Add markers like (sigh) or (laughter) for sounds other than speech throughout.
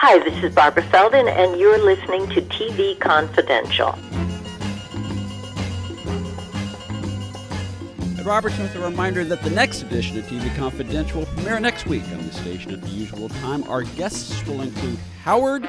Hi, this is Barbara Feldon, and you're listening to TV Confidential. Robertson with a reminder that the next edition of TV Confidential will premiere next week on the station at the usual time. Our guests will include Howard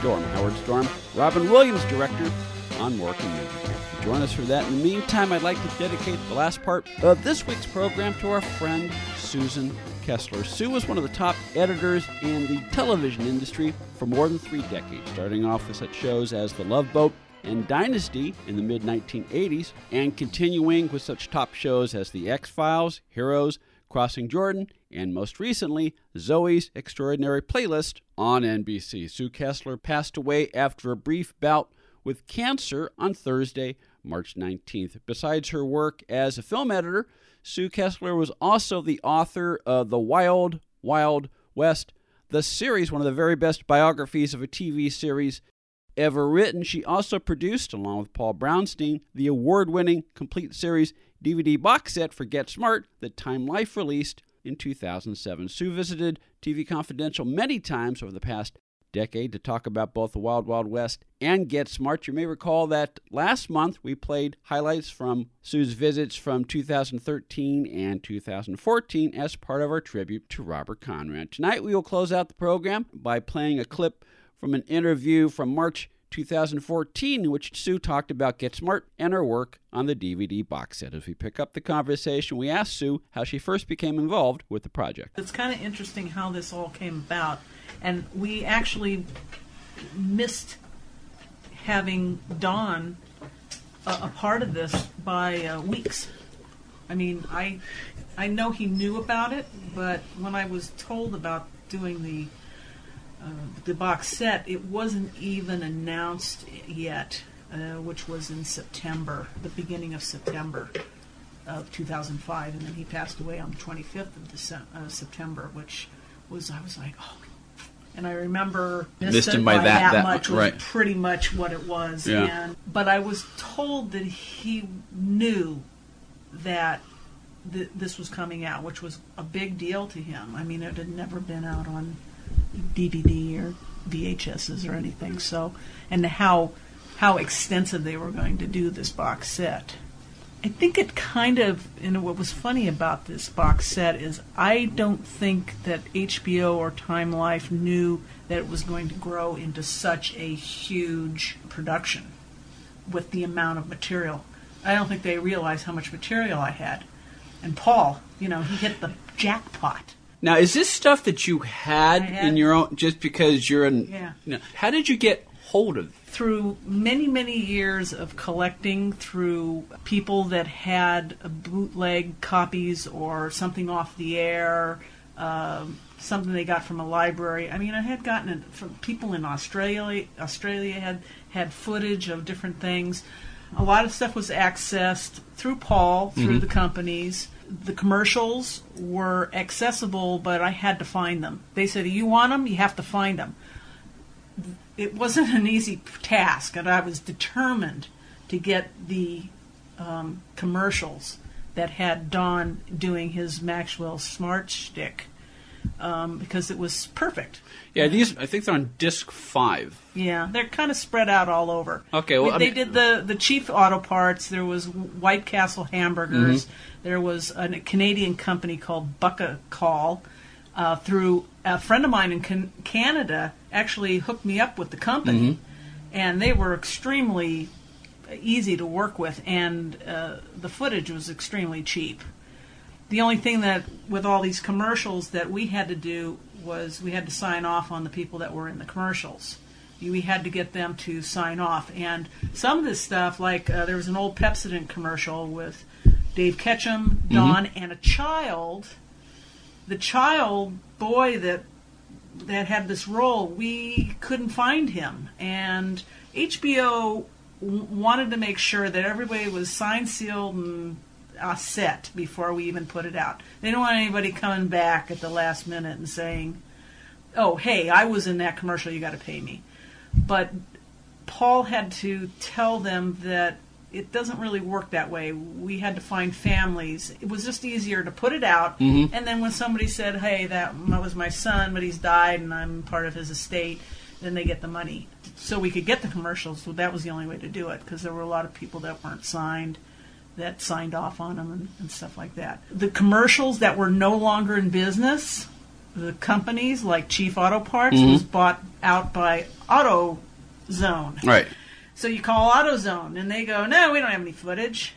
Storm, Howard Storm, Robin Williams, director on Working Movie. Join us for that. In the meantime, I'd like to dedicate the last part of this week's program to our friend Susan Kesler. Sue was one of the top editors in the television industry for more than three decades, starting off with such shows as The Love Boat and Dynasty in the mid 1980s, and continuing with such top shows as The X Files, Heroes, Crossing Jordan, and most recently, Zoey's Extraordinary Playlist on NBC. Sue Kesler passed away after a brief bout with cancer on Thursday, March 19th. Besides her work as a film editor, Sue Kesler was also the author of The Wild, Wild West, the series, one of the very best biographies of a TV series ever written. She also produced, along with Paul Brownstein, the award winning complete series DVD box set for Get Smart that Time Life released in 2007. Sue visited TV Confidential many times over the past decade to talk about both the Wild Wild West and Get Smart. You may recall that last month we played highlights from Sue's visits from 2013 and 2014 as part of our tribute to Robert Conrad. Tonight we will close out the program by playing a clip from an interview from March 2014 in which Sue talked about Get Smart and her work on the DVD box set. As we pick up the conversation, we asked Sue how she first became involved with the project. It's kind of interesting how this all came about and we actually missed having Don a, a part of this by uh, weeks. I mean, I I know he knew about it, but when I was told about doing the uh, the box set, it wasn't even announced yet, uh, which was in September, the beginning of September of 2005, and then he passed away on the 25th of December, uh, September, which was I was like, oh and I remember missed him by, by that, that, much was right. pretty much what it was. Yeah. And but I was told that he knew that th- this was coming out, which was a big deal to him. I mean, it had never been out on DVD or VHSs or anything. So, and how how extensive they were going to do this box set. I think it kind of, and what was funny about this box set is I don't think that HBO or Time Life knew that it was going to grow into such a huge production with the amount of material. I don't think they realized how much material I had. And Paul, you know, he hit the jackpot. Now, is this stuff that you had, had in your own, just because you're in? Yeah. You know, how did you get hold of through many, many years of collecting through people that had bootleg copies or something off the air, uh, something they got from a library. I mean, I had gotten it from people in Australia. Australia had had footage of different things. A lot of stuff was accessed through Paul, through mm-hmm. the companies. The commercials were accessible, but I had to find them. They said, "You want them? You have to find them." It wasn't an easy task, and I was determined to get the um, commercials that had Don doing his Maxwell Smart shtick um, because it was perfect. Yeah, these I think they're on disc five. Yeah, they're kind of spread out all over. Okay, well, they I mean, did the the Chief Auto Parts. There was White Castle hamburgers. Mm-hmm. There was a Canadian company called Bucka Call uh, through a friend of mine in can- Canada actually hooked me up with the company, mm-hmm. and they were extremely easy to work with, and uh, the footage was extremely cheap. The only thing that with all these commercials that we had to do was we had to sign off on the people that were in the commercials. We had to get them to sign off, and some of this stuff, like uh, there was an old Pepsodent commercial with Dave Ketchum, Don, mm-hmm. and a child the child boy that that had this role, we couldn't find him, and HBO w- wanted to make sure that everybody was signed, sealed, and uh, set before we even put it out. They don't want anybody coming back at the last minute and saying, "Oh, hey, I was in that commercial. You got to pay me." But Paul had to tell them that it doesn't really work that way. We had to find families. It was just easier to put it out, Mm-hmm. and then when somebody said, "Hey, that was my son, but he's died, and I'm part of his estate," then they get the money. So we could get the commercials. So that was the only way to do it because there were a lot of people that weren't signed, that signed off on them and, and stuff like that. The commercials that were no longer in business, the companies like Chief Auto Parts Mm-hmm. was bought out by AutoZone. Right. So you call AutoZone, and they go, "No, we don't have any footage."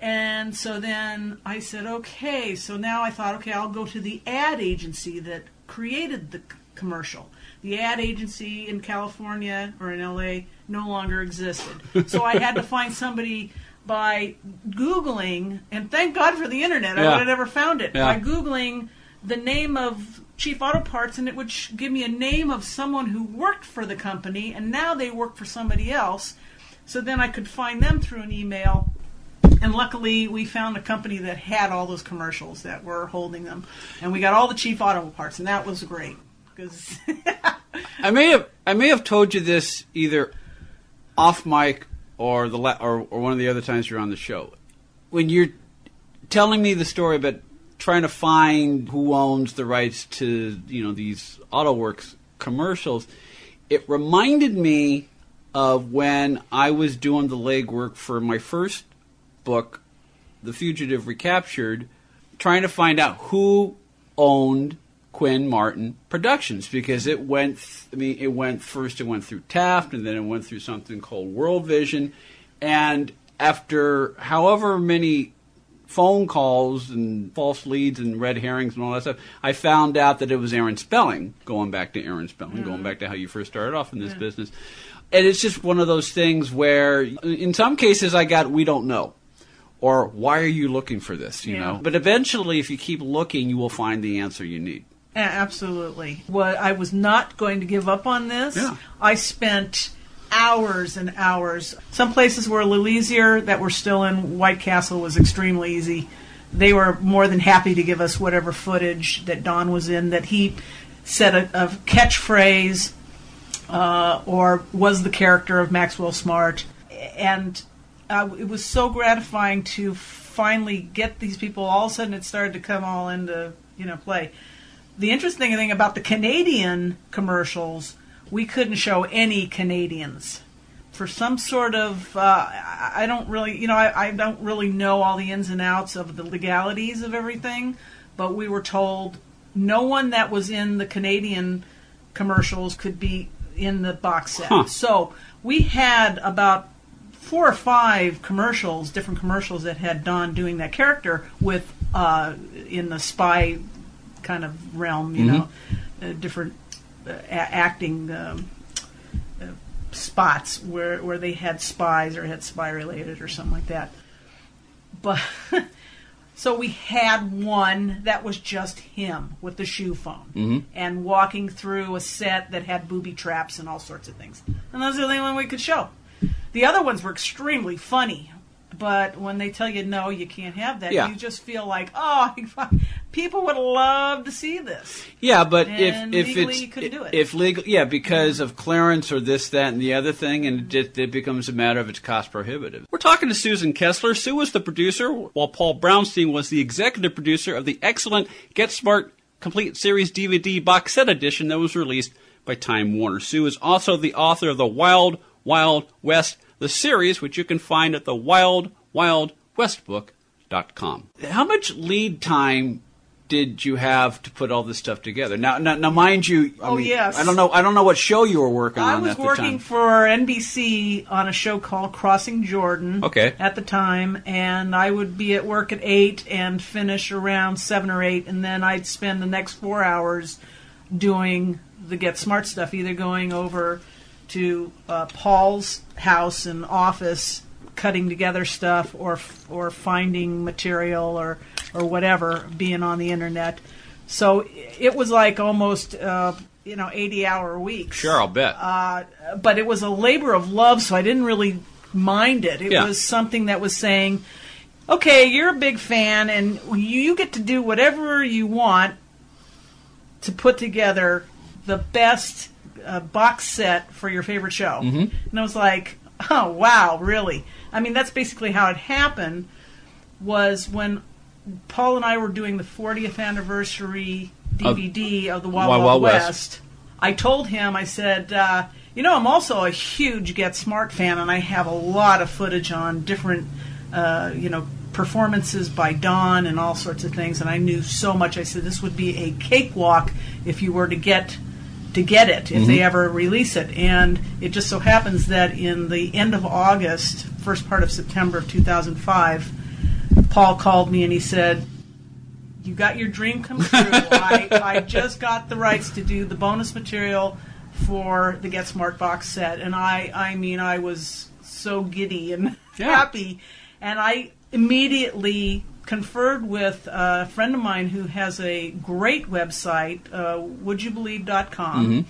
And so then I said, "Okay." So now I thought, "Okay, I'll go to the ad agency that created the commercial." The ad agency in California or in LA no longer existed. (laughs) so I had to find somebody by googling, and thank God for the internet. I Yeah. would have never found it Yeah. by googling the name of Chief Auto Parts, and it would sh- give me a name of someone who worked for the company, and now they work for somebody else. So then I could find them through an email. And luckily, we found a company that had all those commercials that were holding them, and we got all the Chief Auto Parts, and that was great because (laughs) I may have I may have told you this either off mic or the la- or, or one of the other times you're on the show. When you're telling me the story about trying to find who owns the rights to you know these AutoWorks commercials, it reminded me of when I was doing the legwork for my first book, The Fugitive Recaptured, trying to find out who owned Quinn Martin Productions because it went. Th- I mean, it went first. It went through Taft, and then it went through something called World Vision, and after however many phone calls and false leads and red herrings and all that stuff, I found out that it was Aaron Spelling. Going back to Aaron Spelling, going back to how you first started off in this business, and it's just one of those things where, in some cases, I got we don't know or why are you looking for this you Yeah. know but eventually if you keep looking you will find the answer you need Absolutely. Well, I was not going to give up on this. Yeah. I spent hours and hours. Some places were a little easier that were still in White Castle was extremely easy. They were more than happy to give us whatever footage that Don was in that he said a, a catchphrase uh, or was the character of Maxwell Smart. And uh, it was so gratifying to finally get these people. All of a sudden, it started to come all into you know play. The interesting thing about the Canadian commercials, we couldn't show any Canadians for some sort of. Uh, I don't really, you know, I, I don't really know all the ins and outs of the legalities of everything, but we were told no one that was in the Canadian commercials could be in the box set. Huh. So we had about four or five commercials, different commercials that had Don doing that character with uh, in the spy kind of realm, you know, uh, different acting um, uh, spots where where they had spies or had spy related or something like that. But (laughs) so we had one that was just him with the shoe phone and walking through a set that had booby traps and all sorts of things. And are the only one we could show. The other ones were extremely funny, but when they tell you no, you can't have that, Yeah. you just feel like, oh, (laughs) people would love to see this. yeah but And if if legally it's you couldn't do it. if legal yeah because of clearance or this that and the other thing and it, it becomes a matter of it's cost prohibitive we're talking to susan kesler sue was the producer while paul brownstein was the executive producer of the excellent get smart complete series dvd box set edition that was released by time warner sue is also the author of the wild wild west the series which you can find at the wild wild west book.com how much lead time did you have to put all this stuff together? Now, now, now mind you, I Oh, mean, yes. I don't know, I don't know what show you were working I on was at the working for NBC on a show called Crossing Jordan. Okay. At the time, and I would be at work at eight and finish around seven or eight, and then I'd spend the next four hours doing the Get Smart stuff, either going over to uh, Paul's house and office, cutting together stuff, or or finding material, or or whatever, being on the internet. So it was like almost uh, you know eighty hour weeks Sure, I'll bet. Uh, but it was a labor of love, so I didn't really mind it. It Yeah. was something that was saying, okay, you're a big fan, and you get to do whatever you want to put together the best uh, box set for your favorite show. And I was like, Oh wow, really? I mean, that's basically how it happened. Was when Paul and I were doing the 40th anniversary DVD of, the Wild Wild, Wild West. West. I told him, I said, uh, you know, I'm also a huge Get Smart fan, and I have a lot of footage on different, uh, you know, performances by Don and all sorts of things. And I knew so much. I said this would be a cakewalk if you were to get to get it if they ever release it. And it just so happens that in the end of August, first part of September of 2005, Paul called me and he said, "You got your dream come true. I, I just got the rights to do the bonus material for the Get Smart box set, and I, I mean, I was so giddy and Yeah. happy, and I immediately conferred with a friend of mine who has a great website, uh, wouldyoubelieve.com.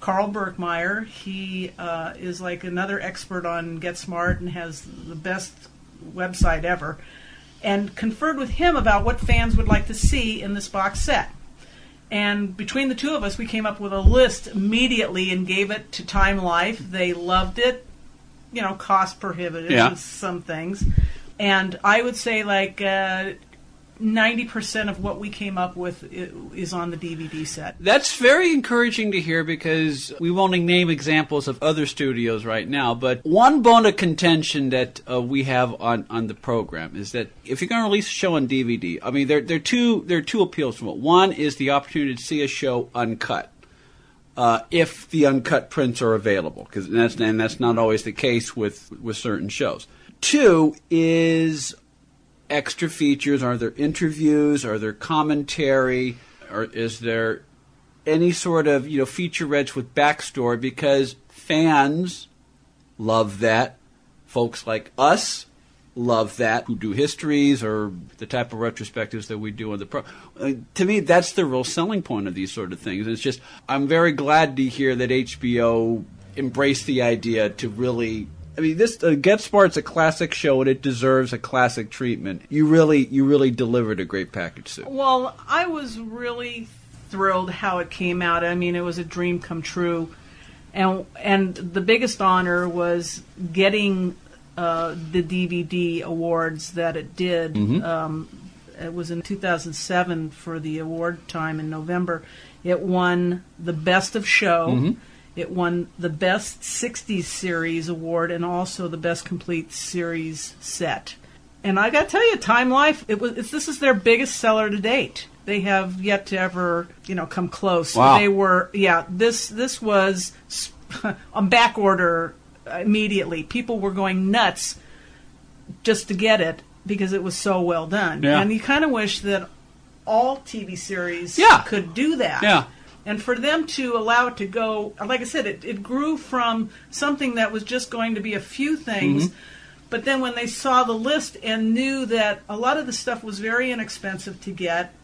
Carl Berkmeyer. He uh, is like another expert on Get Smart and has the best website ever. And conferred with him about what fans would like to see in this box set. And between the two of us, we came up with a list immediately and gave it to Time Life. They loved it. You know, cost prohibitive Yeah. some things. And I would say like uh, 90% of what we came up with is on the DVD set. That's very encouraging to hear because we won't name examples of other studios right now. But one bone of contention that uh, we have on, on the program is that if you're going to release a show on DVD, I mean, there, there, are two, there are two appeals from it. One is the opportunity to see a show uncut. Uh, if the uncut prints are available, because that's and that's not always the case with with certain shows. Two is extra features? Are there interviews? Are there commentary? Or is there any sort of you know featurettes with backstory? Because fans love that. Folks like us love that who do histories or the type of retrospectives that we do on the pro. To me, that's the real selling point of these sort of things. It's just I'm very glad to hear that HBO embraced the idea to really. I mean, this uh, Get Smart's a classic show and it deserves a classic treatment. You really, you really delivered a great package, Sue. Well, I was really thrilled how it came out. I mean, it was a dream come true, and and the biggest honor was getting uh, the DVD awards that it did. Um, it was in 2007 for the award time in November. It won the best of show. It won the best 60s series award and also the best complete series set. And I got to tell you, Time Life, it was it's, this is their biggest seller to date. They have yet to ever, you know, come close. Wow. They were, yeah. This this was (laughs) on back order immediately. People were going nuts just to get it because it was so well done. Yeah. And you kind of wish that all TV series Yeah. could do that. Yeah. And for them to allow it to go, like I said, it, it grew from something that was just going to be a few things. Mm-hmm. But then when they saw the list and knew that a lot of the stuff was very inexpensive to get,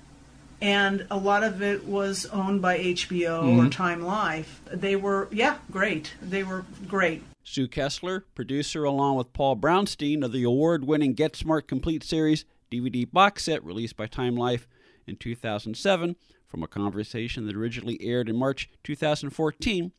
and a lot of it was owned by HBO Mm-hmm. or Time Life, they were, yeah, great. They were great. Sue Kesler, producer, along with Paul Brownstein of the award winning Get Smart Complete Series DVD box set released by Time Life in 2007 from a conversation that originally aired in March 2014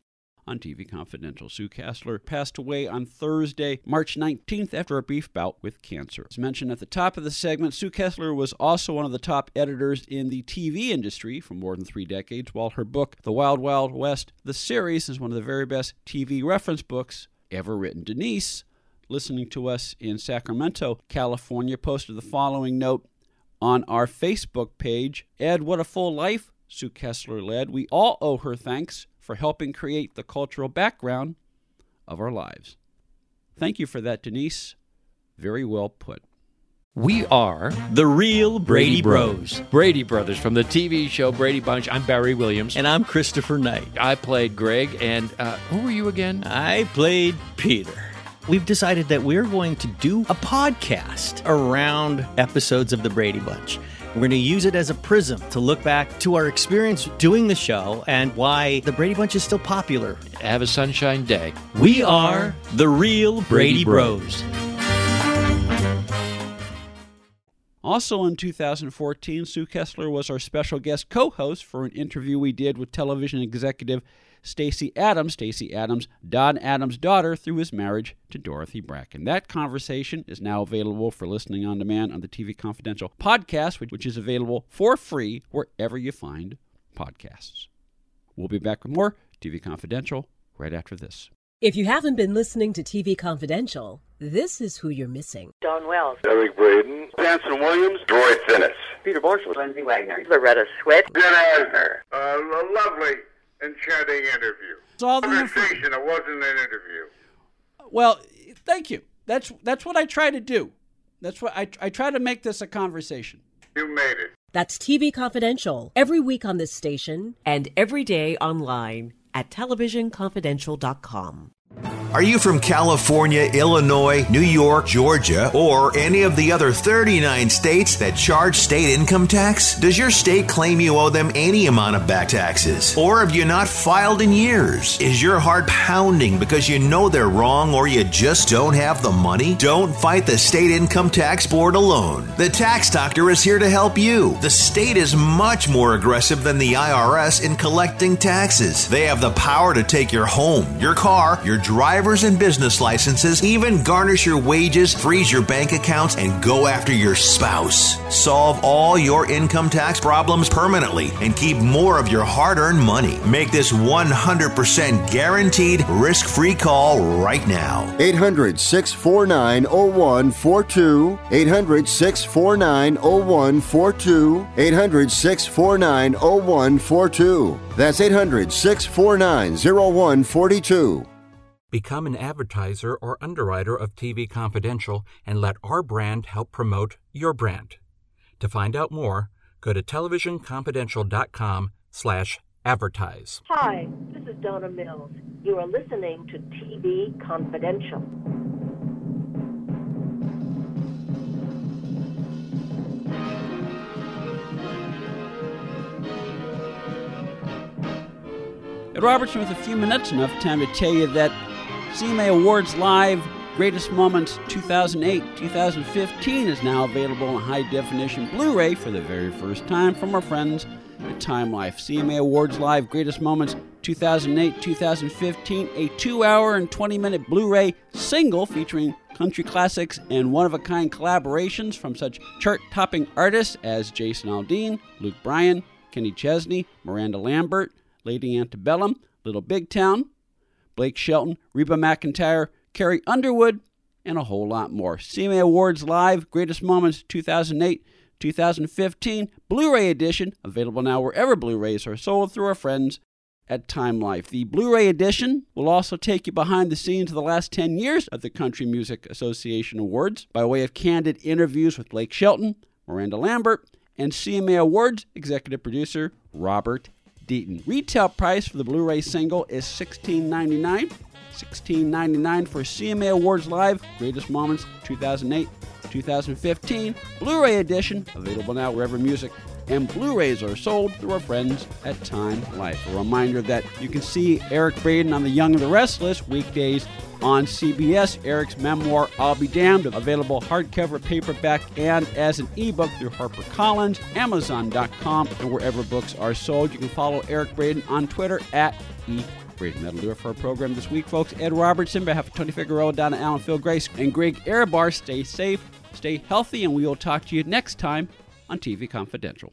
on TV Confidential. Sue Kesler passed away on Thursday, March 19th, after a brief bout with cancer. As mentioned at the top of the segment, Sue Kesler was also one of the top editors in the TV industry for more than three decades, while her book, The Wild Wild West, the series, is one of the very best TV reference books ever written. Denise, listening to us in Sacramento, California, posted the following note on our Facebook page. Ed, what a full life Sue Kesler led. We all owe her thanks for helping create the cultural background of our lives. Thank you for that, Denise. Very well put. We are the real Brady Bros. Brady Brothers from the TV show Brady Bunch. I'm Barry Williams. And I'm Christopher Knight. I played Greg. And uh, who were you again? I played Peter. We've decided that we're going to do a podcast around episodes of the Brady Bunch. We're going to use it as a prism to look back to our experience doing the show and why the Brady Bunch is still popular. Have a sunshine day. We are the real Brady Bros. Also in 2014, Sue Kesler was our special guest co host for an interview we did with television executive Stacey Adams, Stacy Adams, Don Adams' daughter, through his marriage to Dorothy Bracken. That conversation is now available for listening on demand on the TV Confidential podcast, which is available for free wherever you find podcasts. We'll be back with more TV Confidential right after this. If you haven't been listening to TV Confidential, this is who you're missing. Dawn Wells, Eric Braeden, Anson Williams, Roy Thinnes, Peter Marshall, Lindsay Wagner, Loretta Swit, Jen Asner. Uh, a lovely, enchanting interview. It's all the Conversation, information. it wasn't an interview. Well, thank you. That's that's what I try to do. That's what I I try to make this a conversation. You made it. That's TV Confidential, every week on this station and every day online at televisionconfidential.com. Are you from California, Illinois, New York, Georgia, or any of the other 39 states that charge state income tax? Does your state claim you owe them any amount of back taxes? Or have you not filed in years? Is your heart pounding because you know they're wrong or you just don't have the money? Don't fight the state income tax board alone. The tax doctor is here to help you. The state is much more aggressive than the IRS in collecting taxes. They have the power to take your home, your car, your driver's and business licenses, even garnish your wages, freeze your bank accounts, and go after your spouse. Solve all your income tax problems permanently and keep more of your hard earned money. Make this 100% guaranteed risk free call right now. 800 649 0142. 800 649 0142. 800 649 0142. That's 800 649 0142. Become an advertiser or underwriter of TV Confidential and let our brand help promote your brand. To find out more, go to televisionconfidential.com slash advertise. Hi, this is Donna Mills. You are listening to TV Confidential. Ed Robertson with a few minutes, enough time to tell you that CMA Awards Live Greatest Moments 2008 2015 is now available in high definition Blu ray for the very first time from our friends at Time Life. CMA Awards Live Greatest Moments 2008 2015, a two hour and 20 minute Blu ray single featuring country classics and one of a kind collaborations from such chart topping artists as Jason Aldean, Luke Bryan, Kenny Chesney, Miranda Lambert, Lady Antebellum, Little Big Town, Blake Shelton, Reba McIntyre, Carrie Underwood, and a whole lot more. CMA Awards Live, Greatest Moments 2008 2015, Blu ray edition, available now wherever Blu rays are sold through our friends at Time Life. The Blu ray edition will also take you behind the scenes of the last 10 years of the Country Music Association Awards by way of candid interviews with Blake Shelton, Miranda Lambert, and CMA Awards executive producer Robert Deaton. Retail price for the Blu-ray single is $16.99. $16.99 for CMA Awards Live Greatest Moments 2008 2015 Blu-ray edition available now wherever music and Blu-rays are sold through our friends at Time Life. A reminder that you can see Eric Braeden on The Young and the Restless weekdays on CBS. Eric's memoir, I'll Be Damned, available hardcover, paperback, and as an ebook through HarperCollins, Amazon.com, and wherever books are sold. You can follow Eric Braeden on Twitter at E. Braeden. That'll do it for our program this week, folks. Ed Robertson, behalf of Tony Figueroa, Donna Allen, Phil Grace, and Greg Ehrbar, stay safe, stay healthy, and we will talk to you next time on TV Confidential.